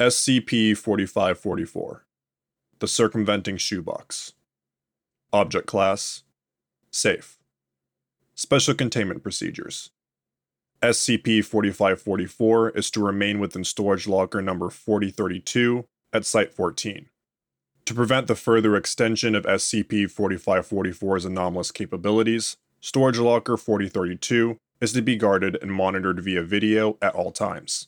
SCP 4544 The Circumventing Shoebox. Object Class Safe. Special Containment Procedures SCP 4544 is to remain within storage locker number 4032 at Site 14. To prevent the further extension of SCP 4544's anomalous capabilities, Storage Locker 4032 is to be guarded and monitored via video at all times.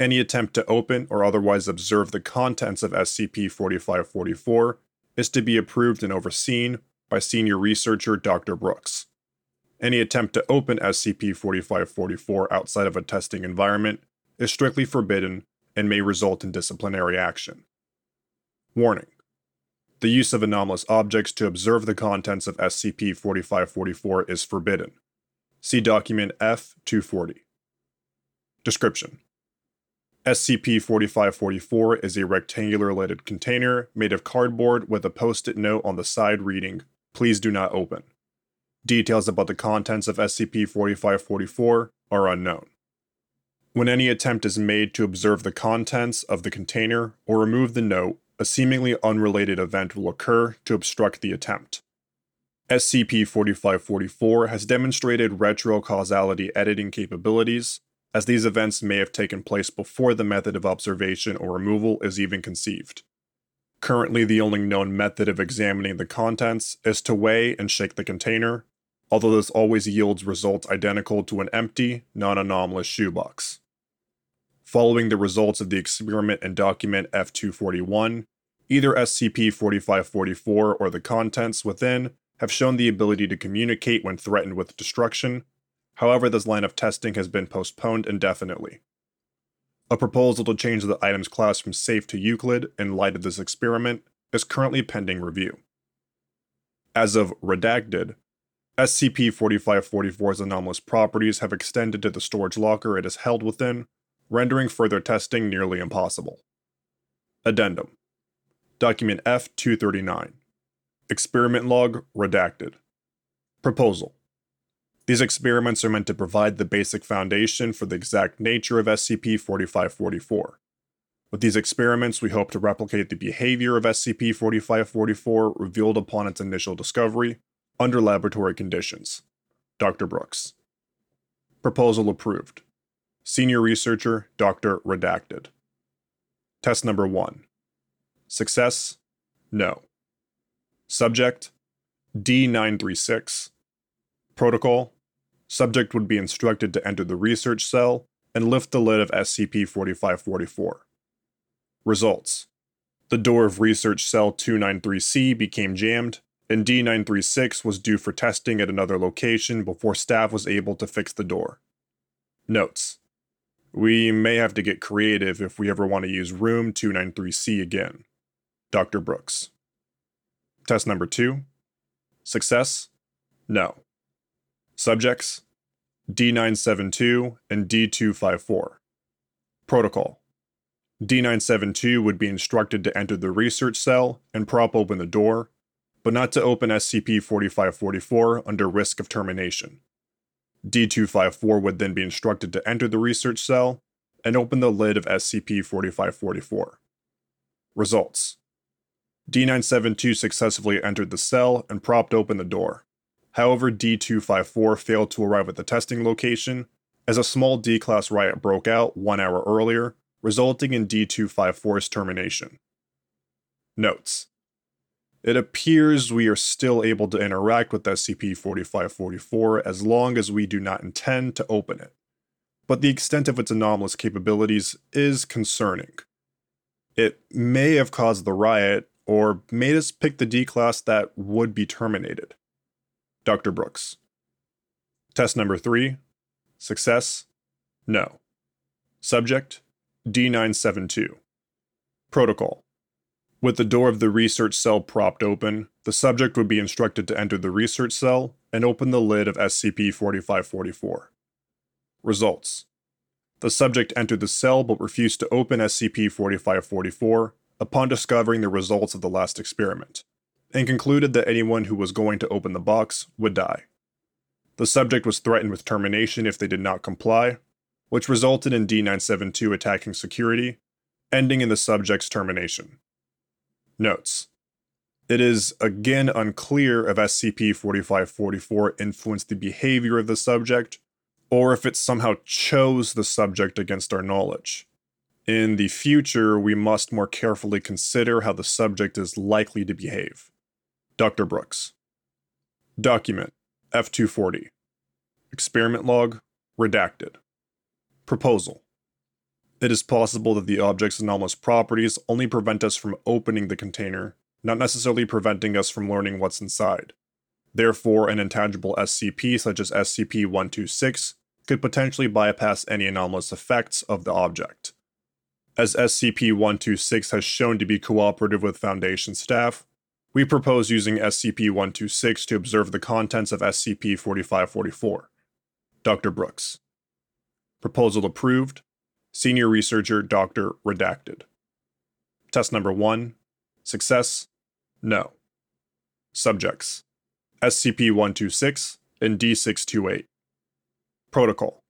Any attempt to open or otherwise observe the contents of SCP 4544 is to be approved and overseen by senior researcher Dr. Brooks. Any attempt to open SCP 4544 outside of a testing environment is strictly forbidden and may result in disciplinary action. Warning The use of anomalous objects to observe the contents of SCP 4544 is forbidden. See document F 240. Description SCP 4544 is a rectangular leaded container made of cardboard with a post it note on the side reading, Please do not open. Details about the contents of SCP 4544 are unknown. When any attempt is made to observe the contents of the container or remove the note, a seemingly unrelated event will occur to obstruct the attempt. SCP 4544 has demonstrated retrocausality editing capabilities as these events may have taken place before the method of observation or removal is even conceived. Currently, the only known method of examining the contents is to weigh and shake the container, although this always yields results identical to an empty, non anomalous shoebox. Following the results of the experiment in document F241, either SCP 4544 or the contents within have shown the ability to communicate when threatened with destruction However, this line of testing has been postponed indefinitely. A proposal to change the item's class from safe to Euclid in light of this experiment is currently pending review. As of redacted, SCP 4544's anomalous properties have extended to the storage locker it is held within, rendering further testing nearly impossible. Addendum Document F 239 Experiment Log Redacted Proposal these experiments are meant to provide the basic foundation for the exact nature of SCP 4544. With these experiments, we hope to replicate the behavior of SCP 4544 revealed upon its initial discovery under laboratory conditions. Dr. Brooks. Proposal approved. Senior Researcher Dr. Redacted. Test number 1. Success? No. Subject? D936. Protocol subject would be instructed to enter the research cell and lift the lid of SCP 4544. Results The door of Research Cell 293C became jammed, and D936 was due for testing at another location before staff was able to fix the door. Notes We may have to get creative if we ever want to use Room 293C again. Dr. Brooks. Test number 2 Success? No. Subjects D972 and D254. Protocol D972 would be instructed to enter the research cell and prop open the door, but not to open SCP 4544 under risk of termination. D254 would then be instructed to enter the research cell and open the lid of SCP 4544. Results D972 successfully entered the cell and propped open the door. However, D254 failed to arrive at the testing location, as a small D class riot broke out one hour earlier, resulting in D254's termination. Notes It appears we are still able to interact with SCP 4544 as long as we do not intend to open it, but the extent of its anomalous capabilities is concerning. It may have caused the riot, or made us pick the D class that would be terminated. Dr. Brooks. Test number three Success? No. Subject? D972. Protocol. With the door of the research cell propped open, the subject would be instructed to enter the research cell and open the lid of SCP 4544. Results The subject entered the cell but refused to open SCP 4544 upon discovering the results of the last experiment and concluded that anyone who was going to open the box would die. The subject was threatened with termination if they did not comply, which resulted in D972 attacking security, ending in the subject's termination. Notes It is again unclear if SCP 4544 influenced the behavior of the subject, or if it somehow chose the subject against our knowledge. In the future, we must more carefully consider how the subject is likely to behave. Dr. Brooks. Document F240. Experiment log redacted. Proposal It is possible that the object's anomalous properties only prevent us from opening the container, not necessarily preventing us from learning what's inside. Therefore, an intangible SCP such as SCP 126 could potentially bypass any anomalous effects of the object. As SCP 126 has shown to be cooperative with Foundation staff, we propose using SCP 126 to observe the contents of SCP 4544. Dr. Brooks. Proposal approved. Senior Researcher Dr. Redacted. Test number 1. Success. No. Subjects SCP 126 and D 628. Protocol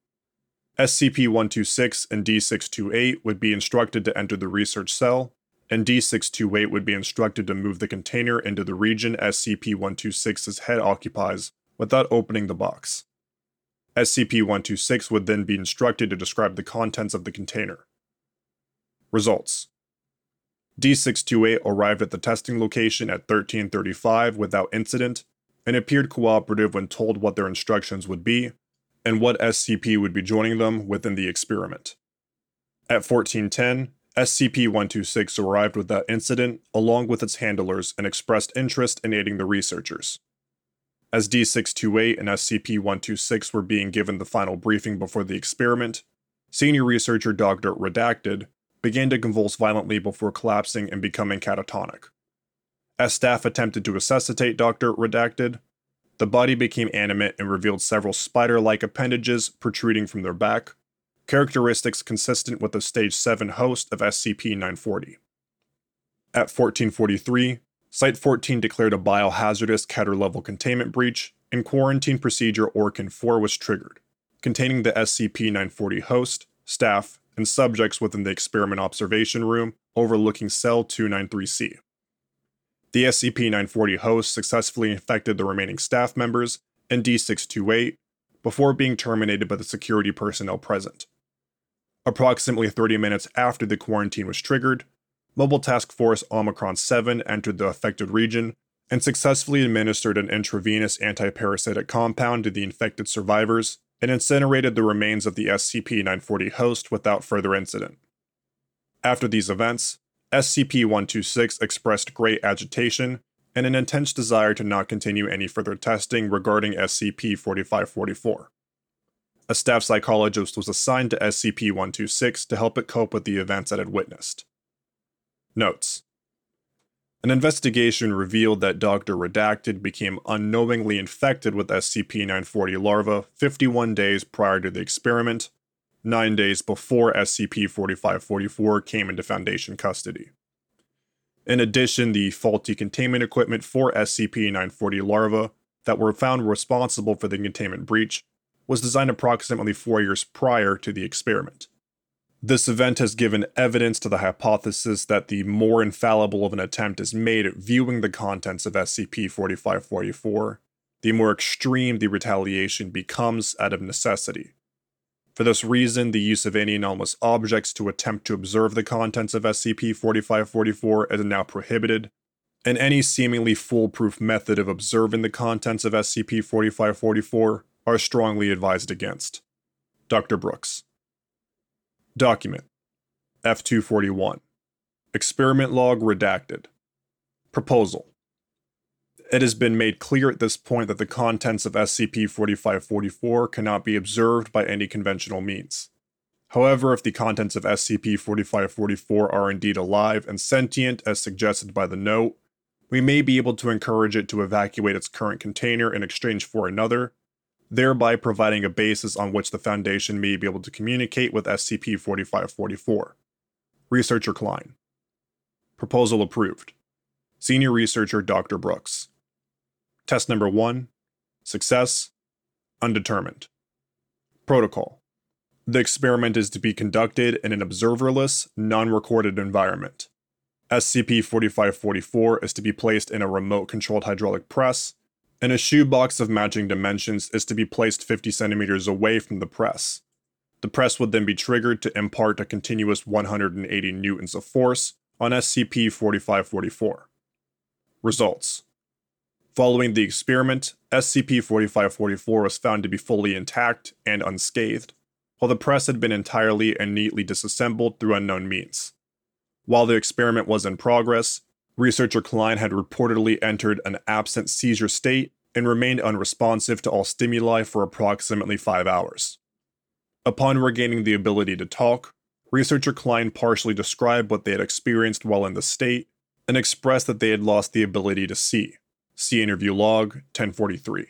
SCP-126 and D628 would be instructed to enter the research cell, and D628 would be instructed to move the container into the region SCP-126's head occupies without opening the box. SCP-126 would then be instructed to describe the contents of the container. Results D628 arrived at the testing location at 1335 without incident and appeared cooperative when told what their instructions would be and what SCP would be joining them within the experiment. At 1410, SCP-126 arrived with that incident along with its handlers and expressed interest in aiding the researchers. As D628 and SCP-126 were being given the final briefing before the experiment, senior researcher Dr. Redacted began to convulse violently before collapsing and becoming catatonic. As staff attempted to resuscitate Dr. Redacted, the body became animate and revealed several spider like appendages protruding from their back, characteristics consistent with the Stage 7 host of SCP 940. At 1443, Site 14 declared a biohazardous Keter level containment breach, and quarantine procedure Orkin 4 was triggered, containing the SCP 940 host, staff, and subjects within the experiment observation room overlooking Cell 293C. The SCP-940 host successfully infected the remaining staff members and D628 before being terminated by the security personnel present. Approximately 30 minutes after the quarantine was triggered, Mobile Task Force Omicron 7 entered the affected region and successfully administered an intravenous antiparasitic compound to the infected survivors and incinerated the remains of the SCP 940 host without further incident. After these events, SCP 126 expressed great agitation and an intense desire to not continue any further testing regarding SCP 4544. A staff psychologist was assigned to SCP 126 to help it cope with the events it had witnessed. Notes An investigation revealed that Dr. Redacted became unknowingly infected with SCP 940 larvae 51 days prior to the experiment nine days before SCP 4544 came into Foundation custody. In addition, the faulty containment equipment for SCP 940 larvae that were found responsible for the containment breach was designed approximately four years prior to the experiment. This event has given evidence to the hypothesis that the more infallible of an attempt is made at viewing the contents of SCP 4544, the more extreme the retaliation becomes out of necessity. For this reason, the use of any anomalous objects to attempt to observe the contents of SCP-4544 is now prohibited, and any seemingly foolproof method of observing the contents of SCP-4544 are strongly advised against. Dr. Brooks. Document F241 Experiment Log Redacted Proposal it has been made clear at this point that the contents of SCP 4544 cannot be observed by any conventional means. However, if the contents of SCP 4544 are indeed alive and sentient as suggested by the note, we may be able to encourage it to evacuate its current container in exchange for another, thereby providing a basis on which the Foundation may be able to communicate with SCP 4544. Researcher Klein. Proposal approved. Senior Researcher Dr. Brooks. Test number one Success Undetermined. Protocol The experiment is to be conducted in an observerless, non recorded environment. SCP 4544 is to be placed in a remote controlled hydraulic press, and a shoebox of matching dimensions is to be placed 50 centimeters away from the press. The press would then be triggered to impart a continuous 180 newtons of force on SCP 4544. Results Following the experiment, SCP 4544 was found to be fully intact and unscathed, while the press had been entirely and neatly disassembled through unknown means. While the experiment was in progress, researcher Klein had reportedly entered an absent seizure state and remained unresponsive to all stimuli for approximately five hours. Upon regaining the ability to talk, researcher Klein partially described what they had experienced while in the state and expressed that they had lost the ability to see. See interview log 1043.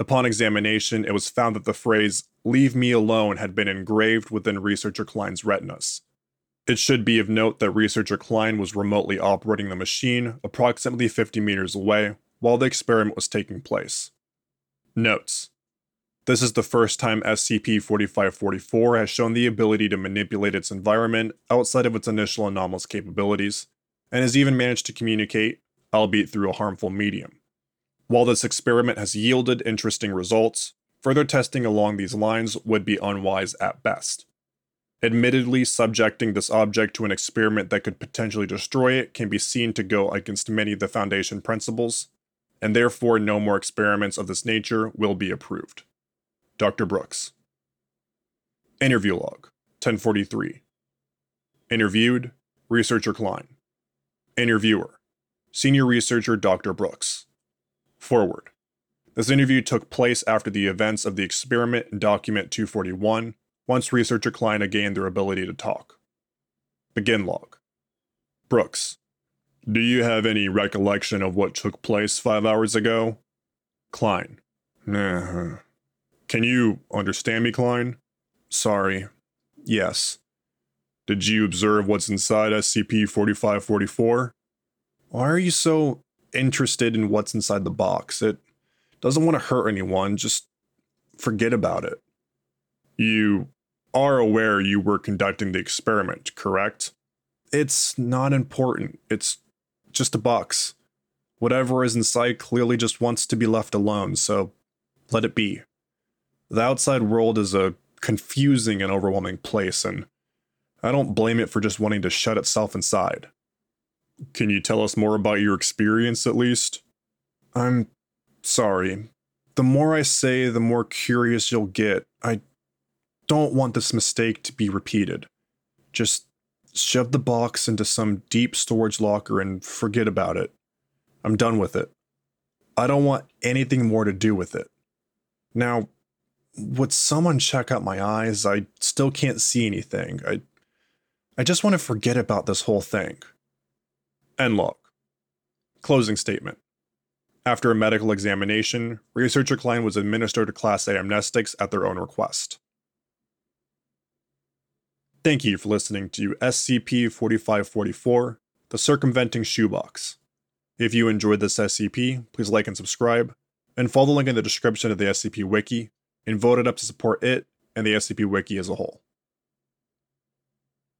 Upon examination, it was found that the phrase, leave me alone, had been engraved within researcher Klein's retinas. It should be of note that researcher Klein was remotely operating the machine approximately 50 meters away while the experiment was taking place. Notes This is the first time SCP 4544 has shown the ability to manipulate its environment outside of its initial anomalous capabilities, and has even managed to communicate, albeit through a harmful medium. While this experiment has yielded interesting results, further testing along these lines would be unwise at best. Admittedly, subjecting this object to an experiment that could potentially destroy it can be seen to go against many of the Foundation principles, and therefore no more experiments of this nature will be approved. Dr. Brooks. Interview log 1043. Interviewed Researcher Klein. Interviewer Senior Researcher Dr. Brooks. Forward. This interview took place after the events of the experiment in document 241, once researcher Klein gained their ability to talk. Begin log. Brooks. Do you have any recollection of what took place five hours ago? Klein. Nah. Can you understand me, Klein? Sorry. Yes. Did you observe what's inside SCP 4544? Why are you so interested in what's inside the box. It doesn't want to hurt anyone, just forget about it. You are aware you were conducting the experiment, correct? It's not important. It's just a box. Whatever is inside clearly just wants to be left alone, so let it be. The outside world is a confusing and overwhelming place, and I don't blame it for just wanting to shut itself inside. Can you tell us more about your experience at least? I'm sorry. The more I say, the more curious you'll get. I don't want this mistake to be repeated. Just shove the box into some deep storage locker and forget about it. I'm done with it. I don't want anything more to do with it. Now, would someone check out my eyes? I still can't see anything. I I just want to forget about this whole thing. End log. Closing statement. After a medical examination, researcher Klein was administered Class A amnestics at their own request. Thank you for listening to SCP 4544, The Circumventing Shoebox. If you enjoyed this SCP, please like and subscribe, and follow the link in the description of the SCP Wiki, and vote it up to support it and the SCP Wiki as a whole.